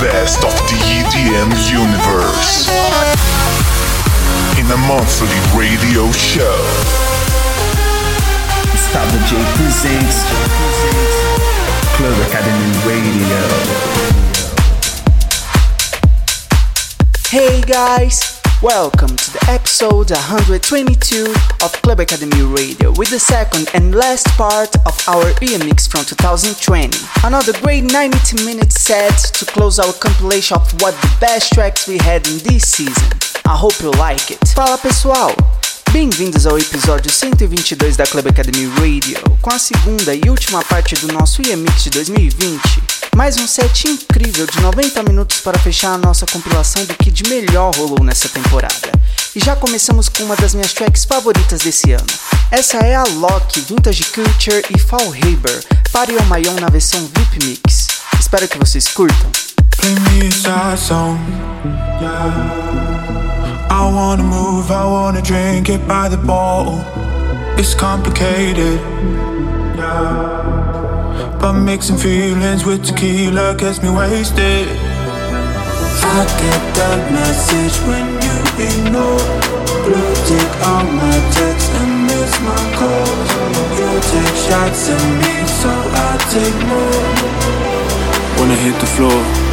best of the EDM universe in a monthly radio show. Gustavo J presents Club Academy Radio. Hey guys! Welcome to the episode 122 of Club Academy Radio with the second and last part of our Yearmix from 2020. Another great 90 minute set to close our compilation of what the best tracks we had in this season. I hope you like it. Fala pessoal! Bem-vindos ao episódio 122 da Club Academy Radio, com a segunda e última parte do nosso Yearmix de 2020. Mais um set incrível de 90 minutos para fechar a nossa compilação do que de melhor rolou nessa temporada. E já começamos com uma das minhas tracks favoritas desse ano. Essa é a Loki, Vintage Culture e Fall Haber, Party on My na versão VIP Mix. Espero que vocês curtam. I wanna move, I wanna drink it by the. It's complicated, yeah. But mixing feelings with tequila gets me wasted. I get that message when you ignore. Blue tick on my text and miss my calls. You take shots at me, so I take more. Wanna hit the floor.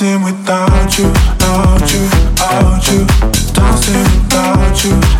Dancing without you, without you, without you. Dancing without you,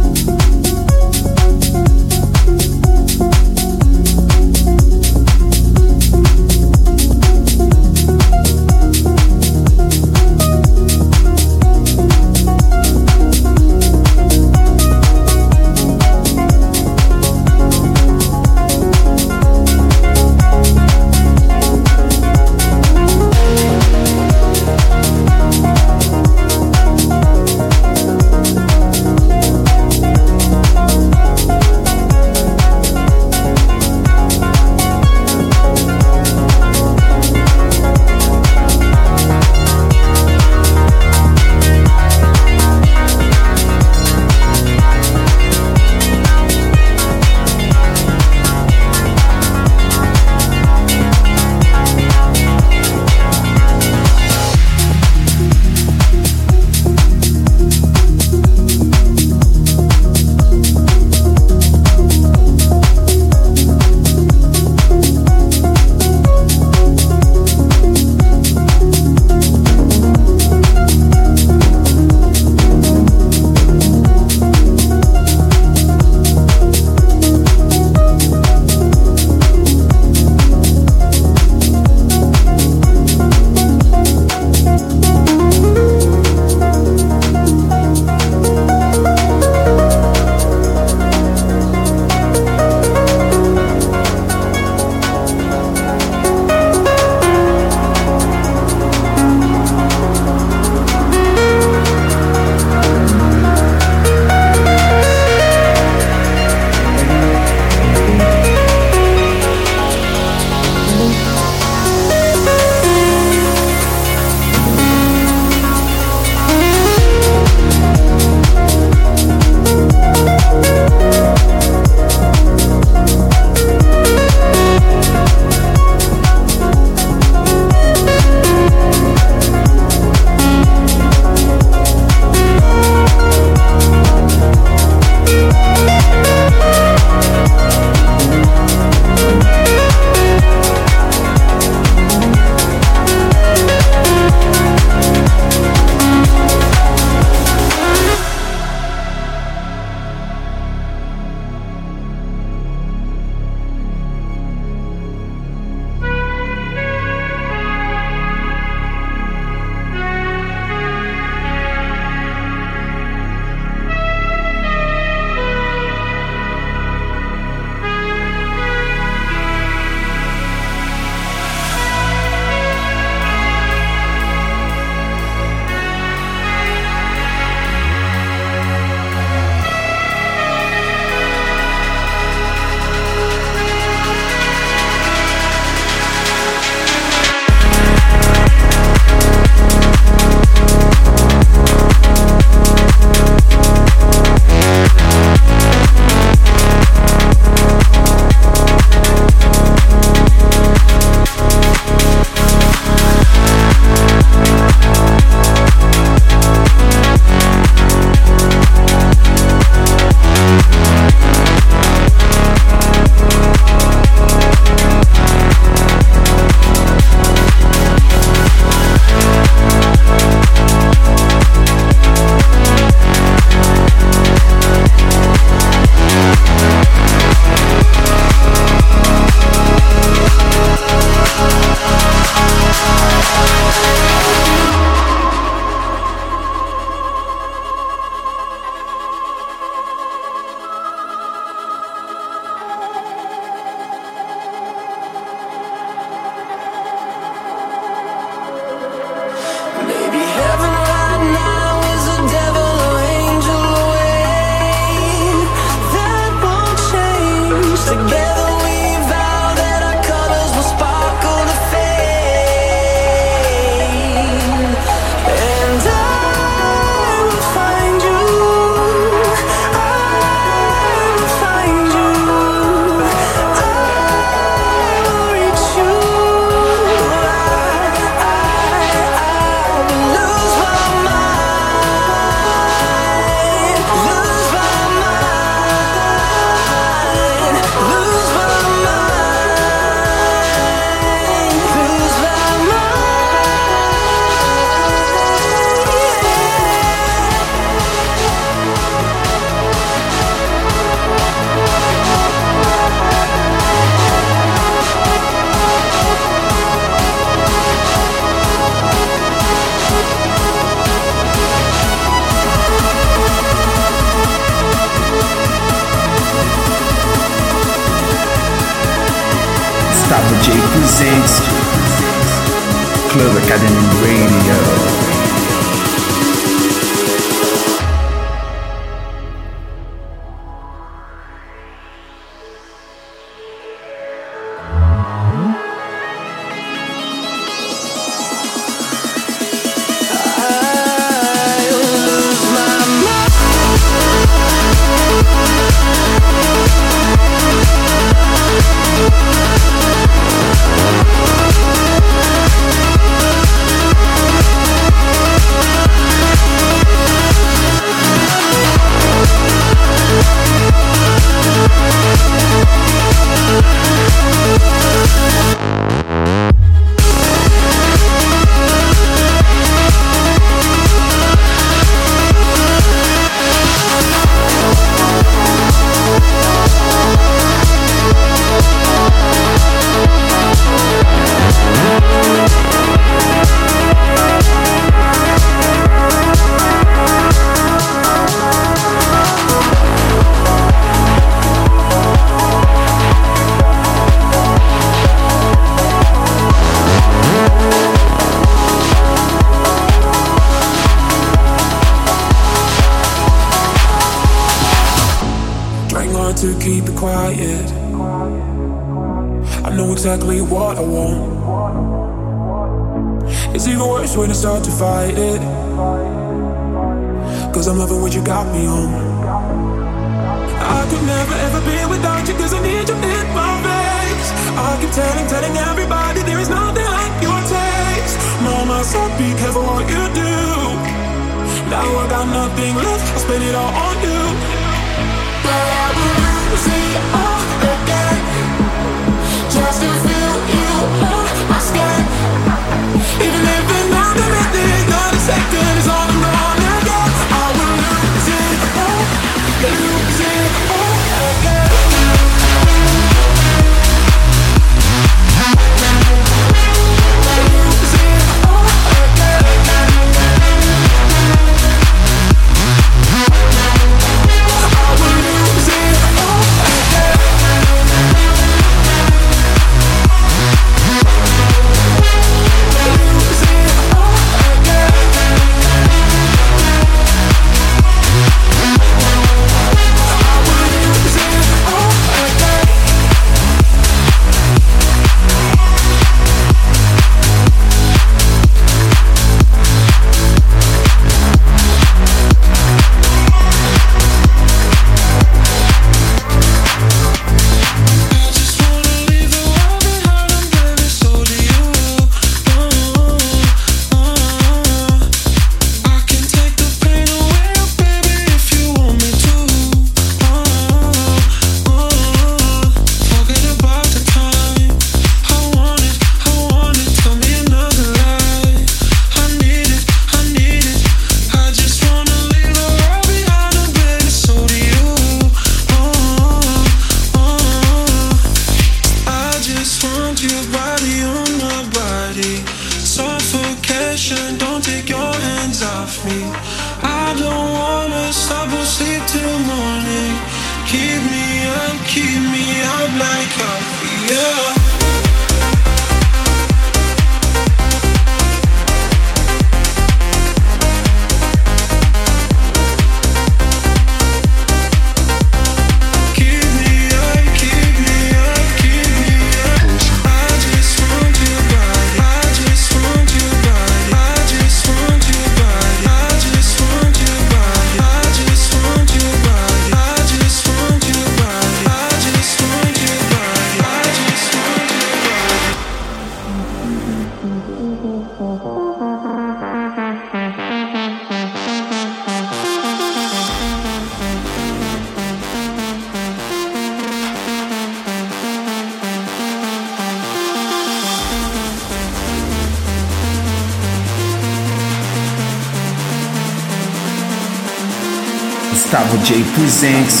presents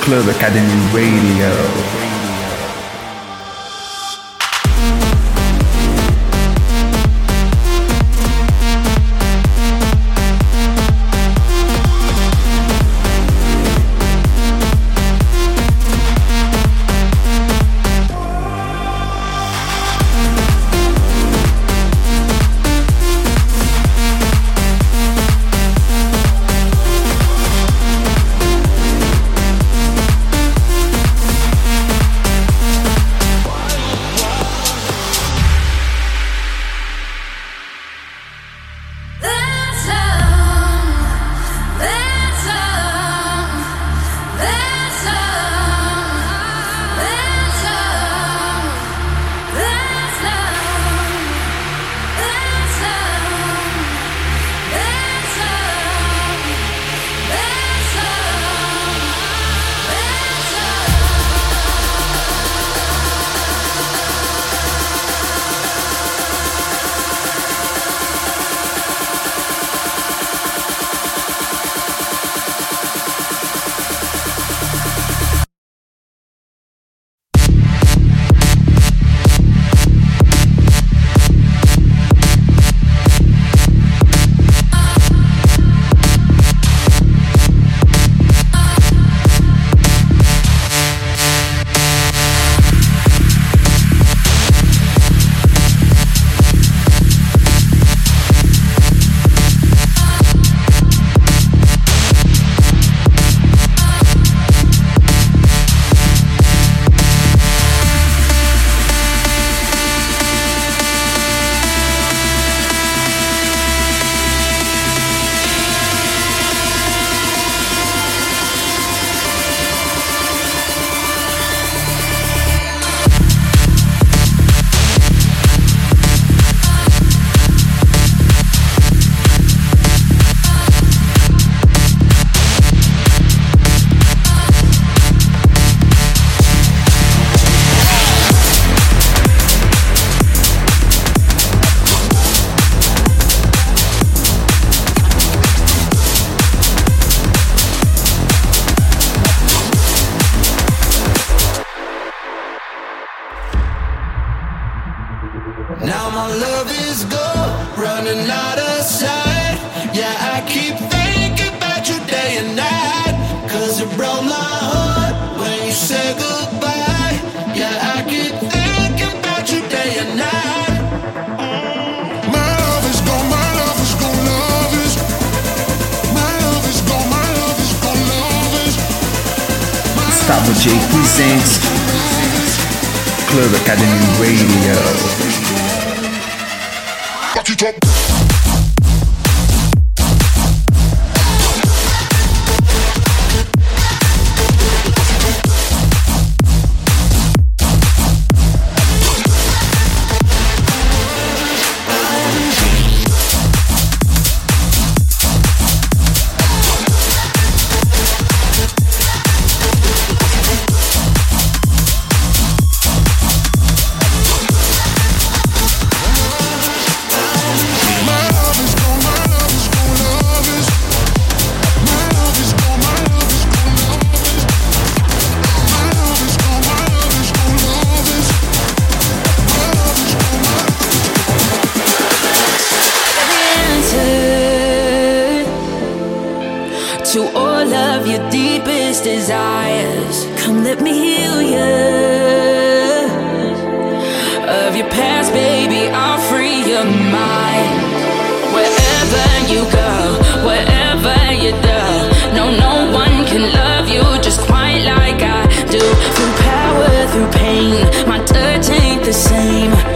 Club Academy Radio. of your deepest desires. Come let me heal you. Of your past, baby, I'll free your mind. Wherever you go, wherever you go, no, no one can love you just quite like I do. Through power, through pain, my touch ain't the same.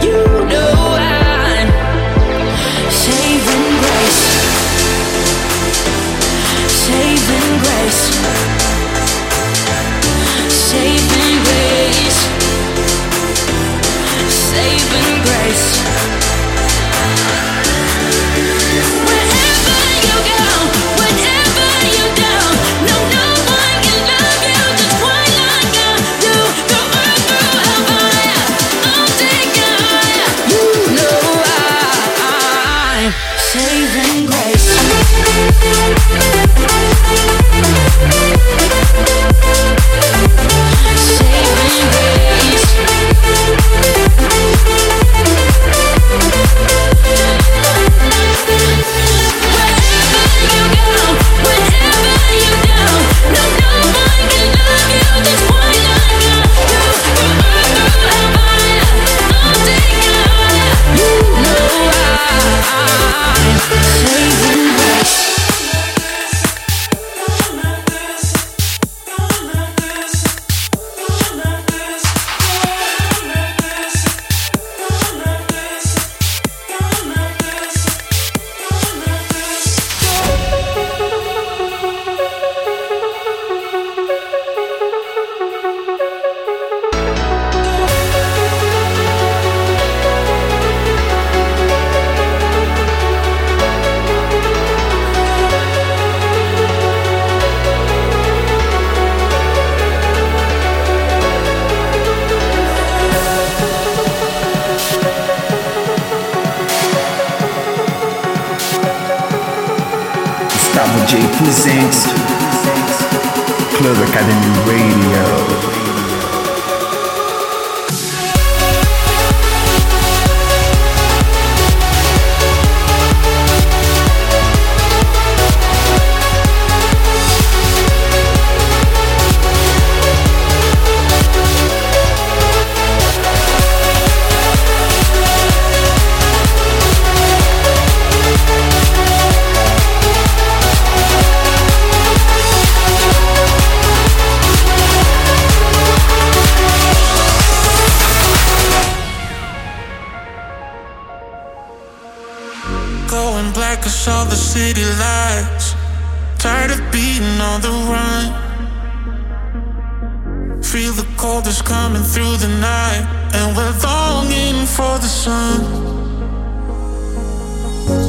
through the night, and we're longing for the sun.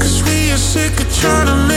Cause we are sick of trying to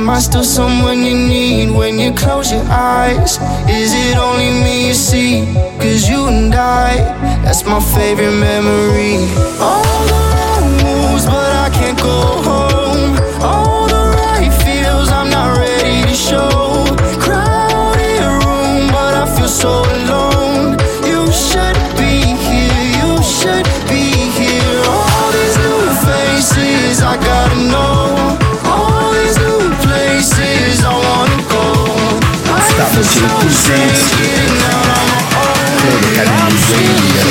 Am I still someone you need when you close your eyes? Is it only me you see? Cause you and I, that's my favorite memory. All the wrong moves, but I can't go home. Mordecai didn't use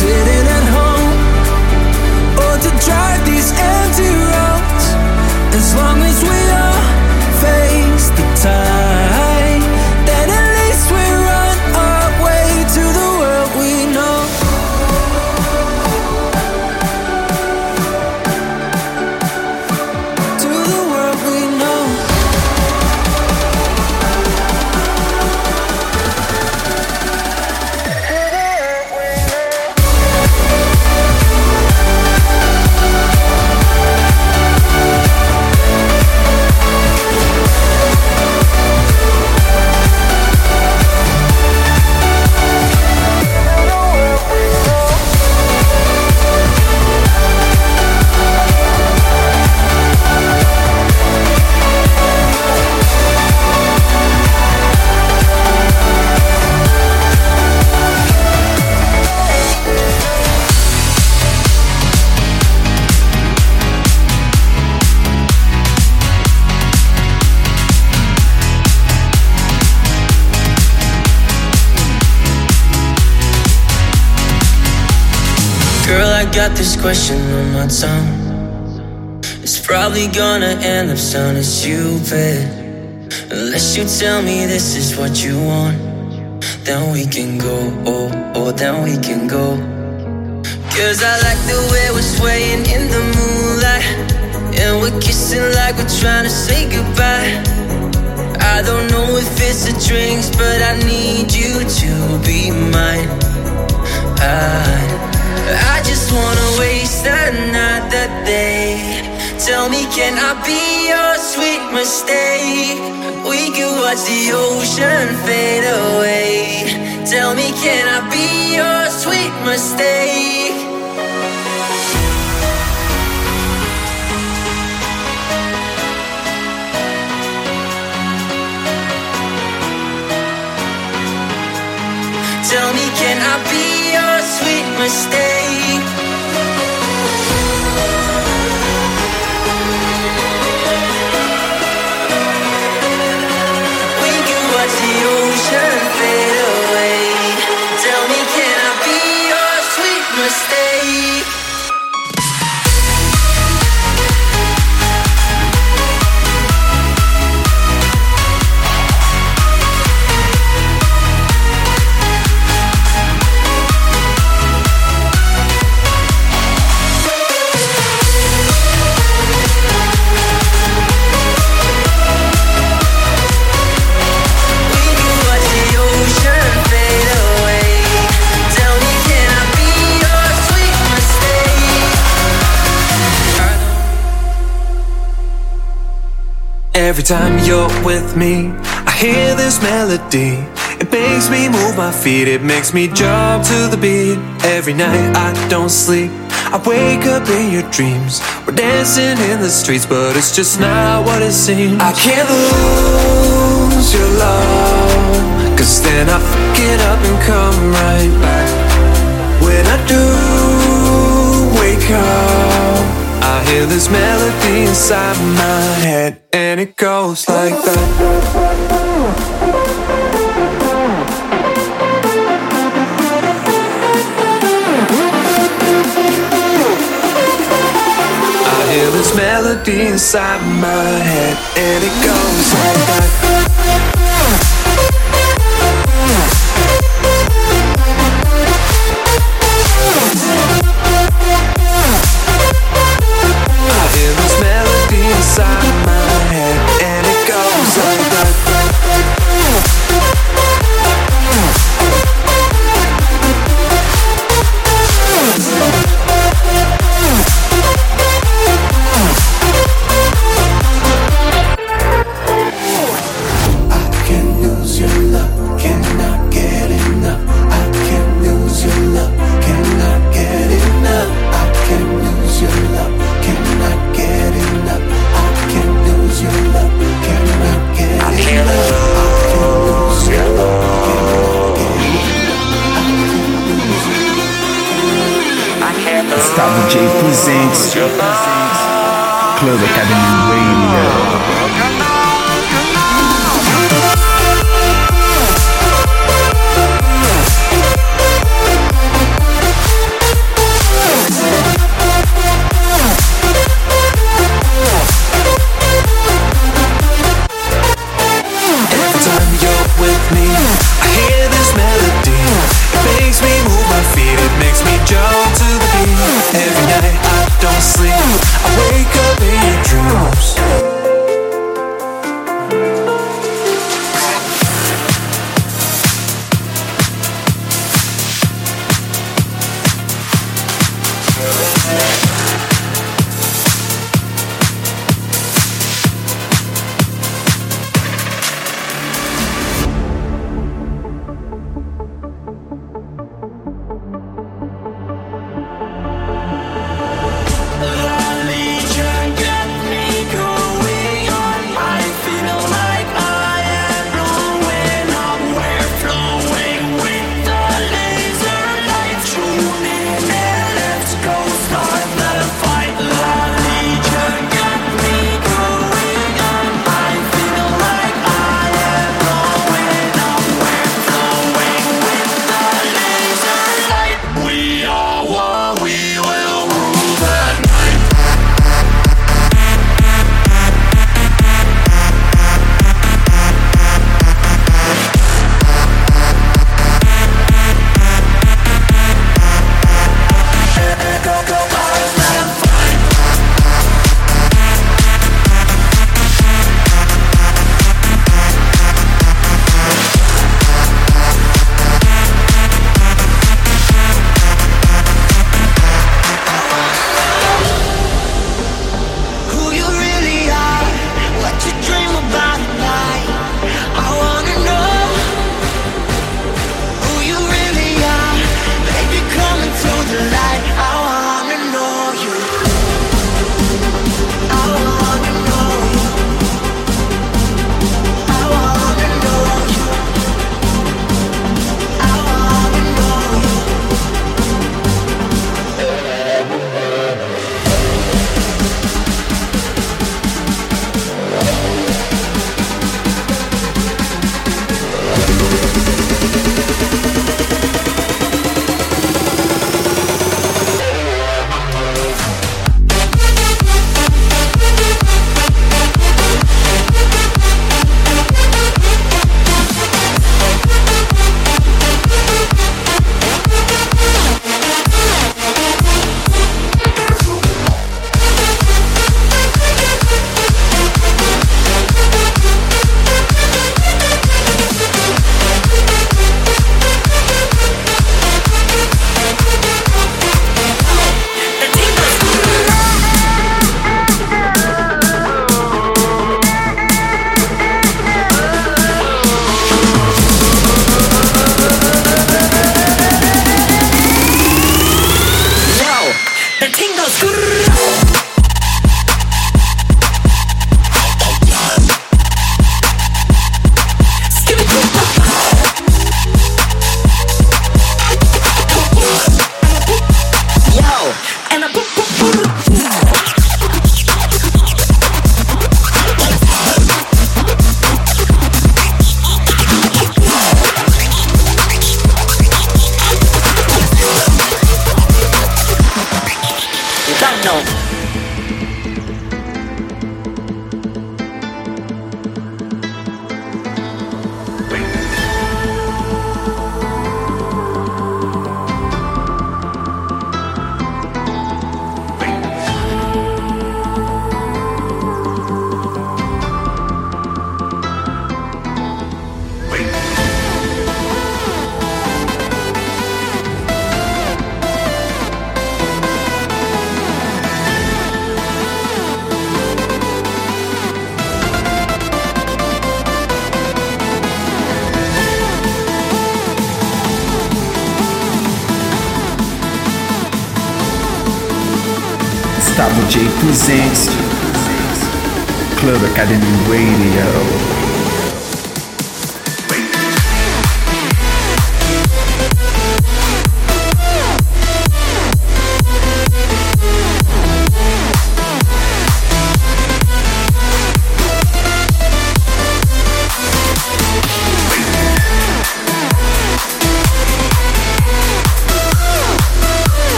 city. Got this question on my tongue. It's probably gonna end up sounding stupid. Unless you tell me this is what you want, then we can go. Oh, oh, then we can go. Cause I like the way we're swaying in the moonlight. And we're kissing like we're trying to say goodbye. I don't know if it's a drink, but I need you to be mine. I just wanna waste another day. Tell me, can I be your sweet mistake? We could watch the ocean fade away. Tell me, can I be your sweet mistake? Tell me, can I be your sweet mistake? Every time you're with me, I hear this melody. It makes me move my feet, it makes me jump to the beat. Every night I don't sleep, I wake up in your dreams. We're dancing in the streets, but it's just not what it seems. I can't lose your love, cause then I fuck it up and come right back. When I do wake up, hear this melody inside my head, and it goes like that. I hear this melody inside my head, and it goes like that. Inside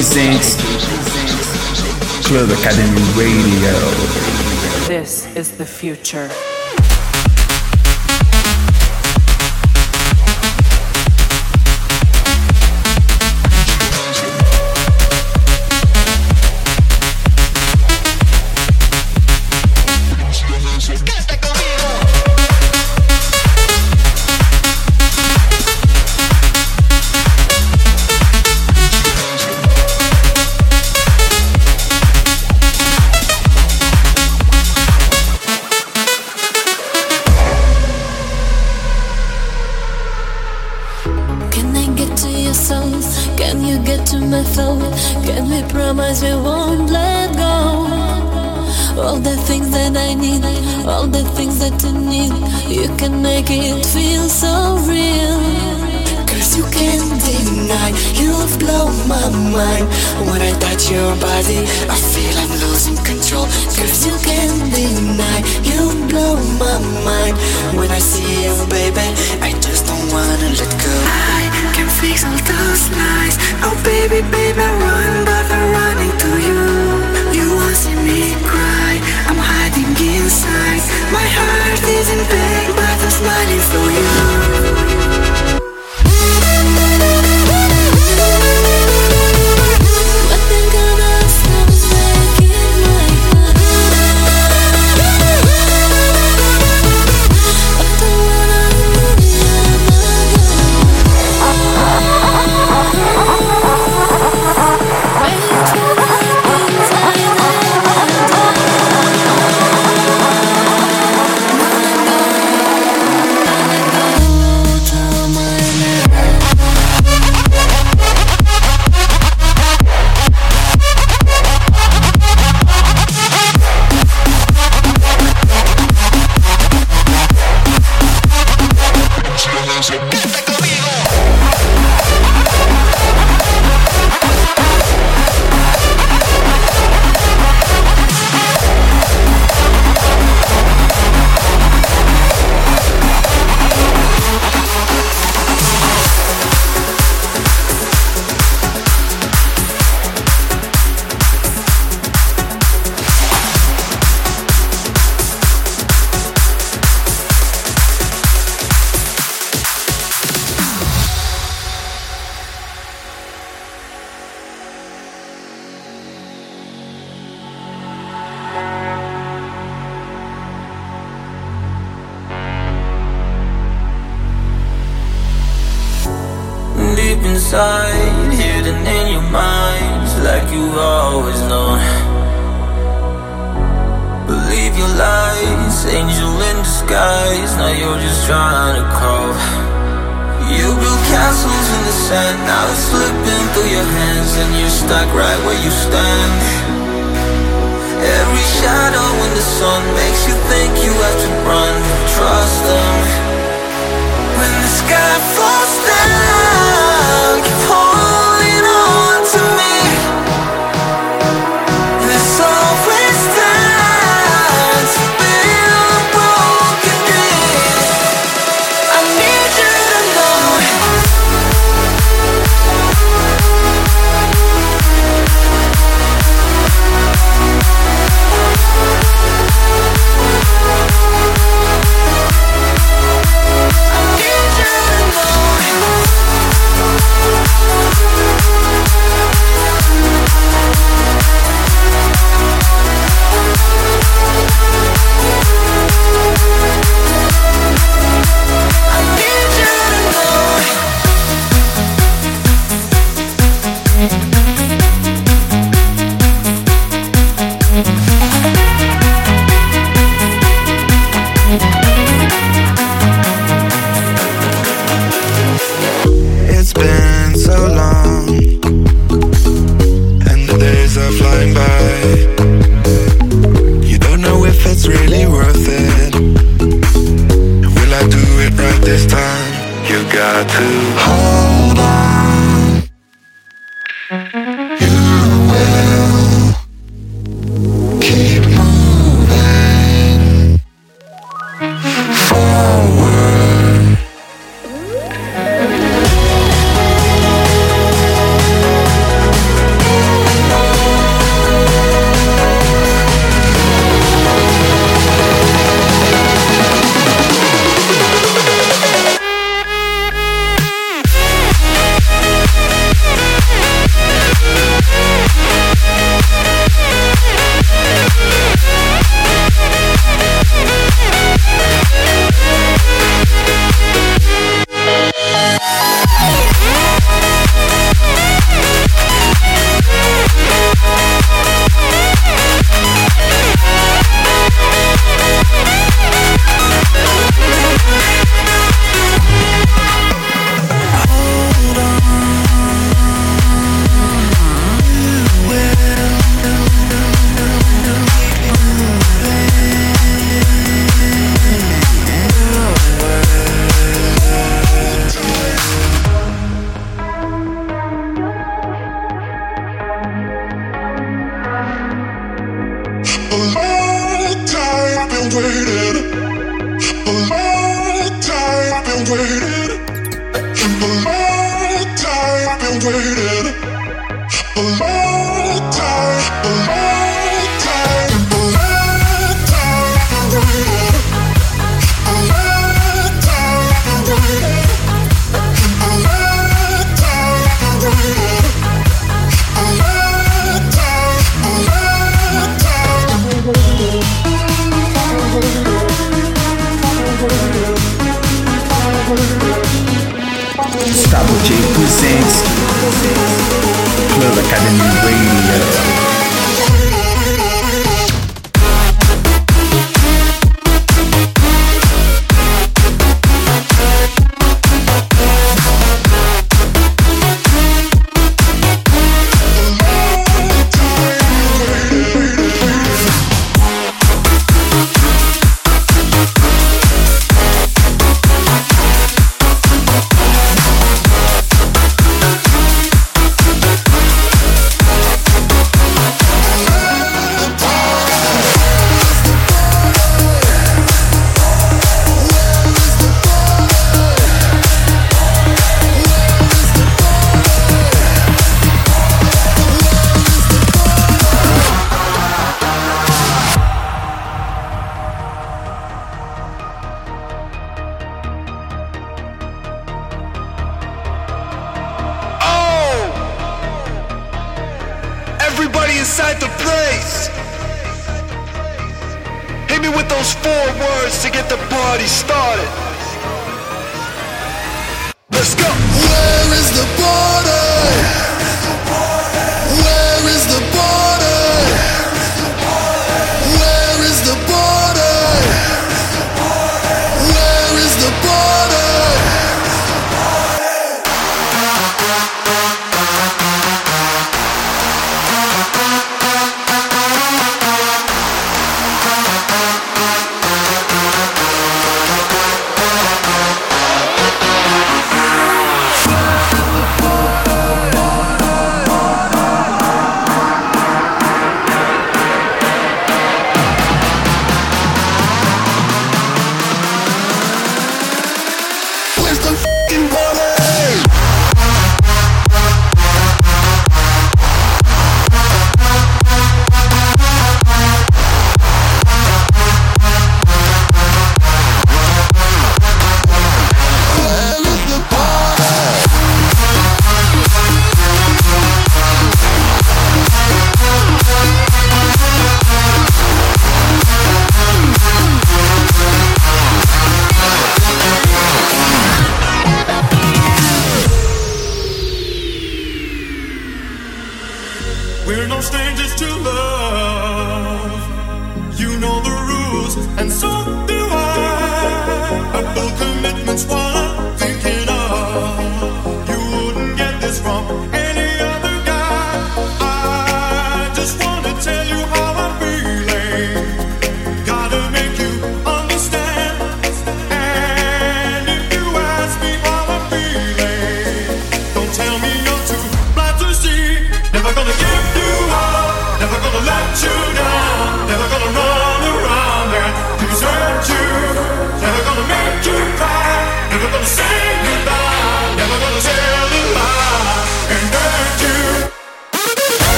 presents Club Academy Radio. This is the future. can make it feel so real. Cause you can't deny, you blow my mind. When I touch your body, I feel I'm losing control. Cause you can't deny, you blow my mind. When I see you, baby, I just don't wanna let go. I can fix all those lies. Oh, baby, baby, run, but I'm running to you. You won't see me cry, I'm hiding inside. My heart is in pain, smiling for you. inside, hidden in your mind, like you've always known. Believe your lies, angel in disguise. Now you're just trying to crawl. You build castles in the sand, now it's slipping through your hands, and you're stuck right where you stand. Every shadow in the sun makes you think you have to run. Trust them. When the sky falls down around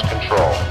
control.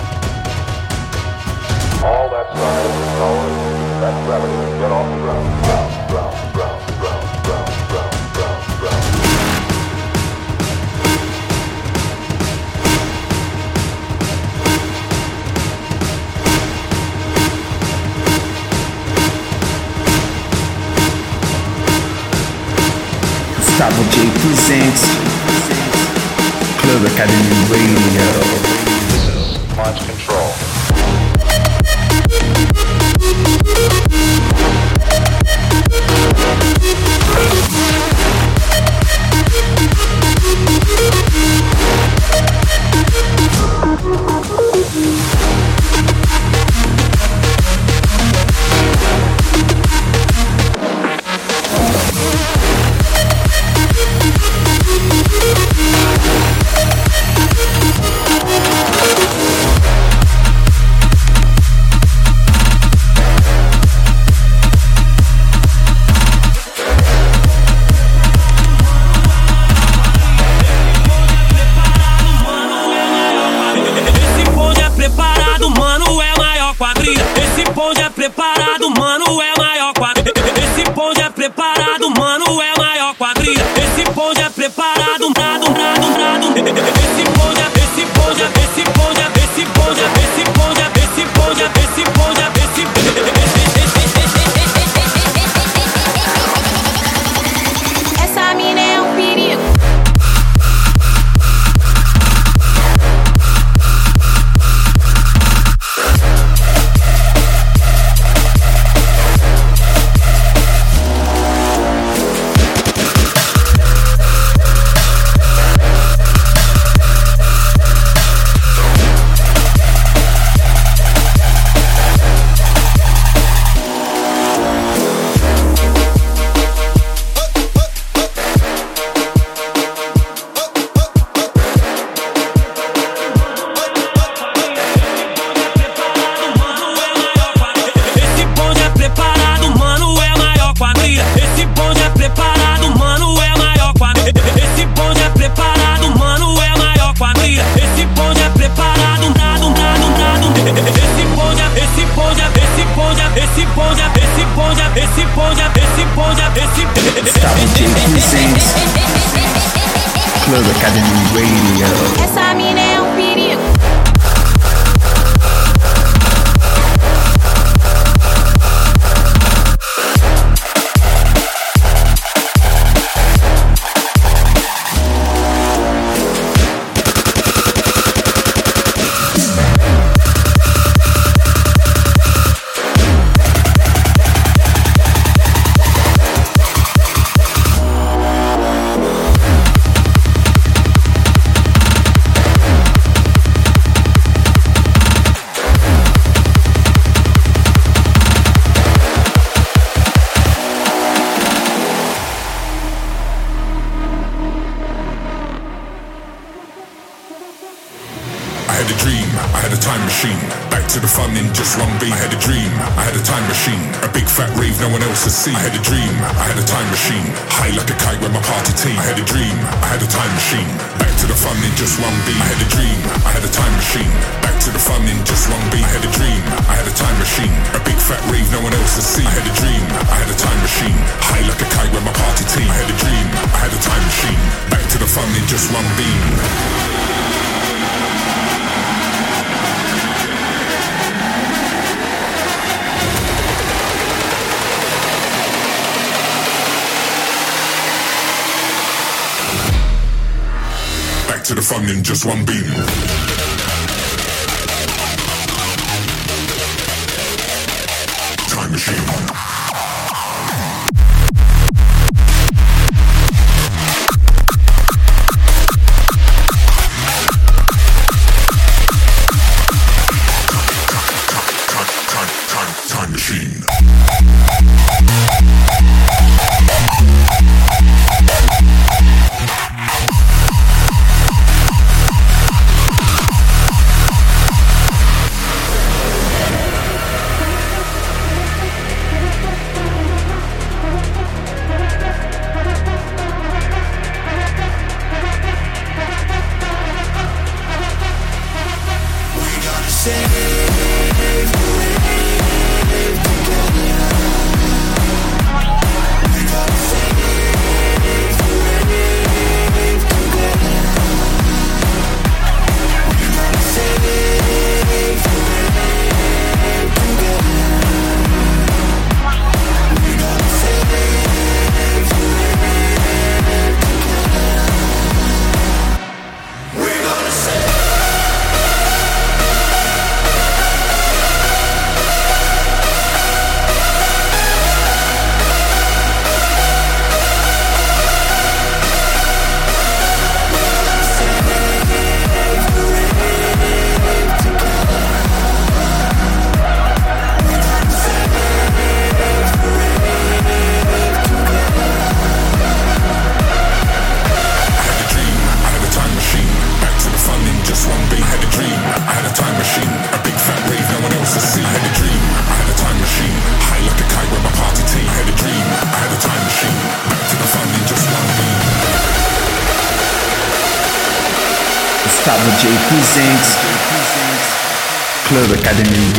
Just one beat.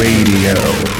Radio.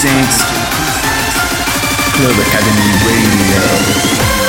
Presents Club Academy Radio.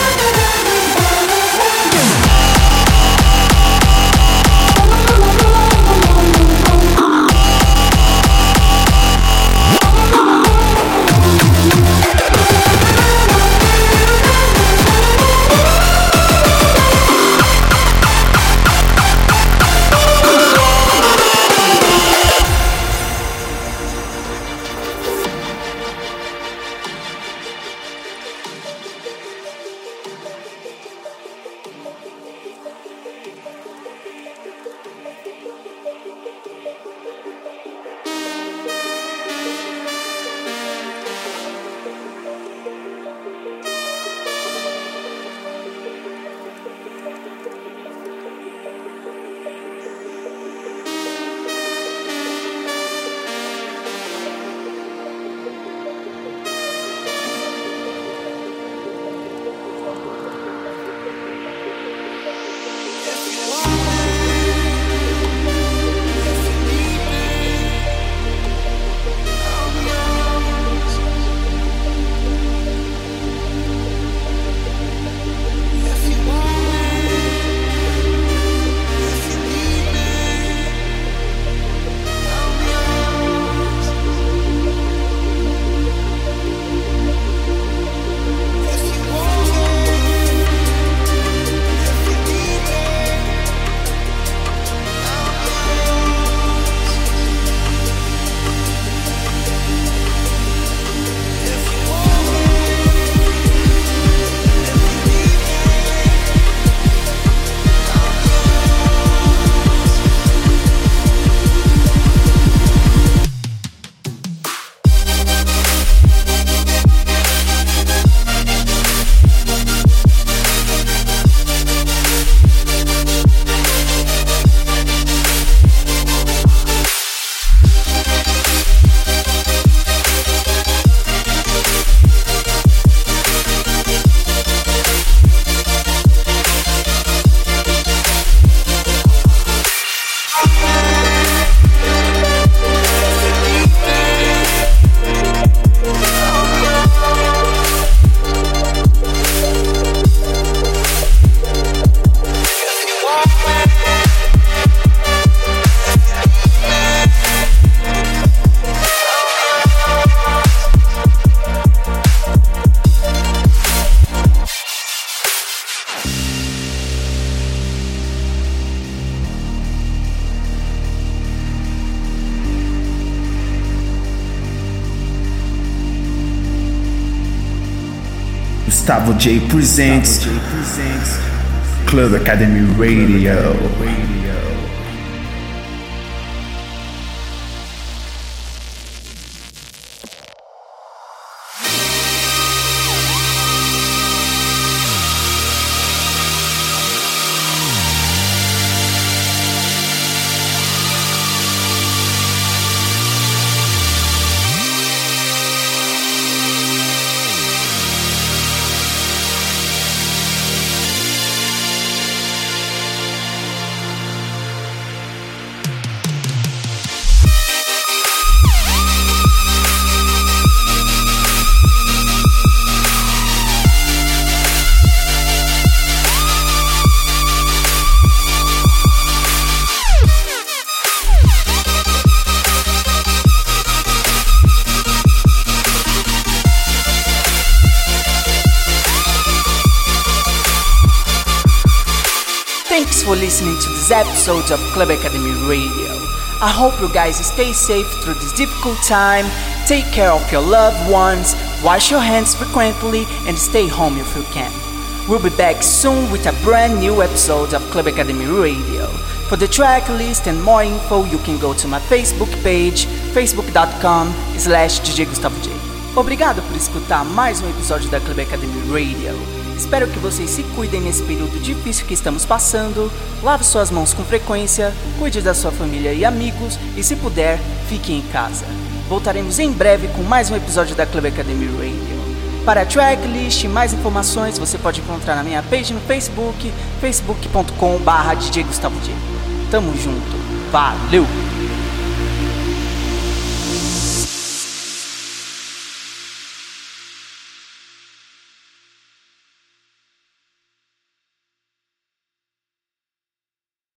J presents Club Academy Radio. Episode of Club Academy Radio. I hope you guys stay safe through this difficult time, take care of your loved ones, wash your hands frequently, and stay home if you can. We'll be back soon with a brand new episode of Club Academy Radio. For the track list and more info, you can go to my Facebook page, facebook.com slash DJ Gustavo J. Obrigado por escutar mais um episódio da Club Academy Radio. Espero que vocês se cuidem nesse período difícil que estamos passando. Lave suas mãos com frequência, cuide da sua família e amigos e, se puder, fique em casa. Voltaremos em breve com mais um episódio da Club Academy Radio. Para a tracklist e mais informações você pode encontrar na minha page no Facebook, facebook.com.br. Tamo junto, valeu!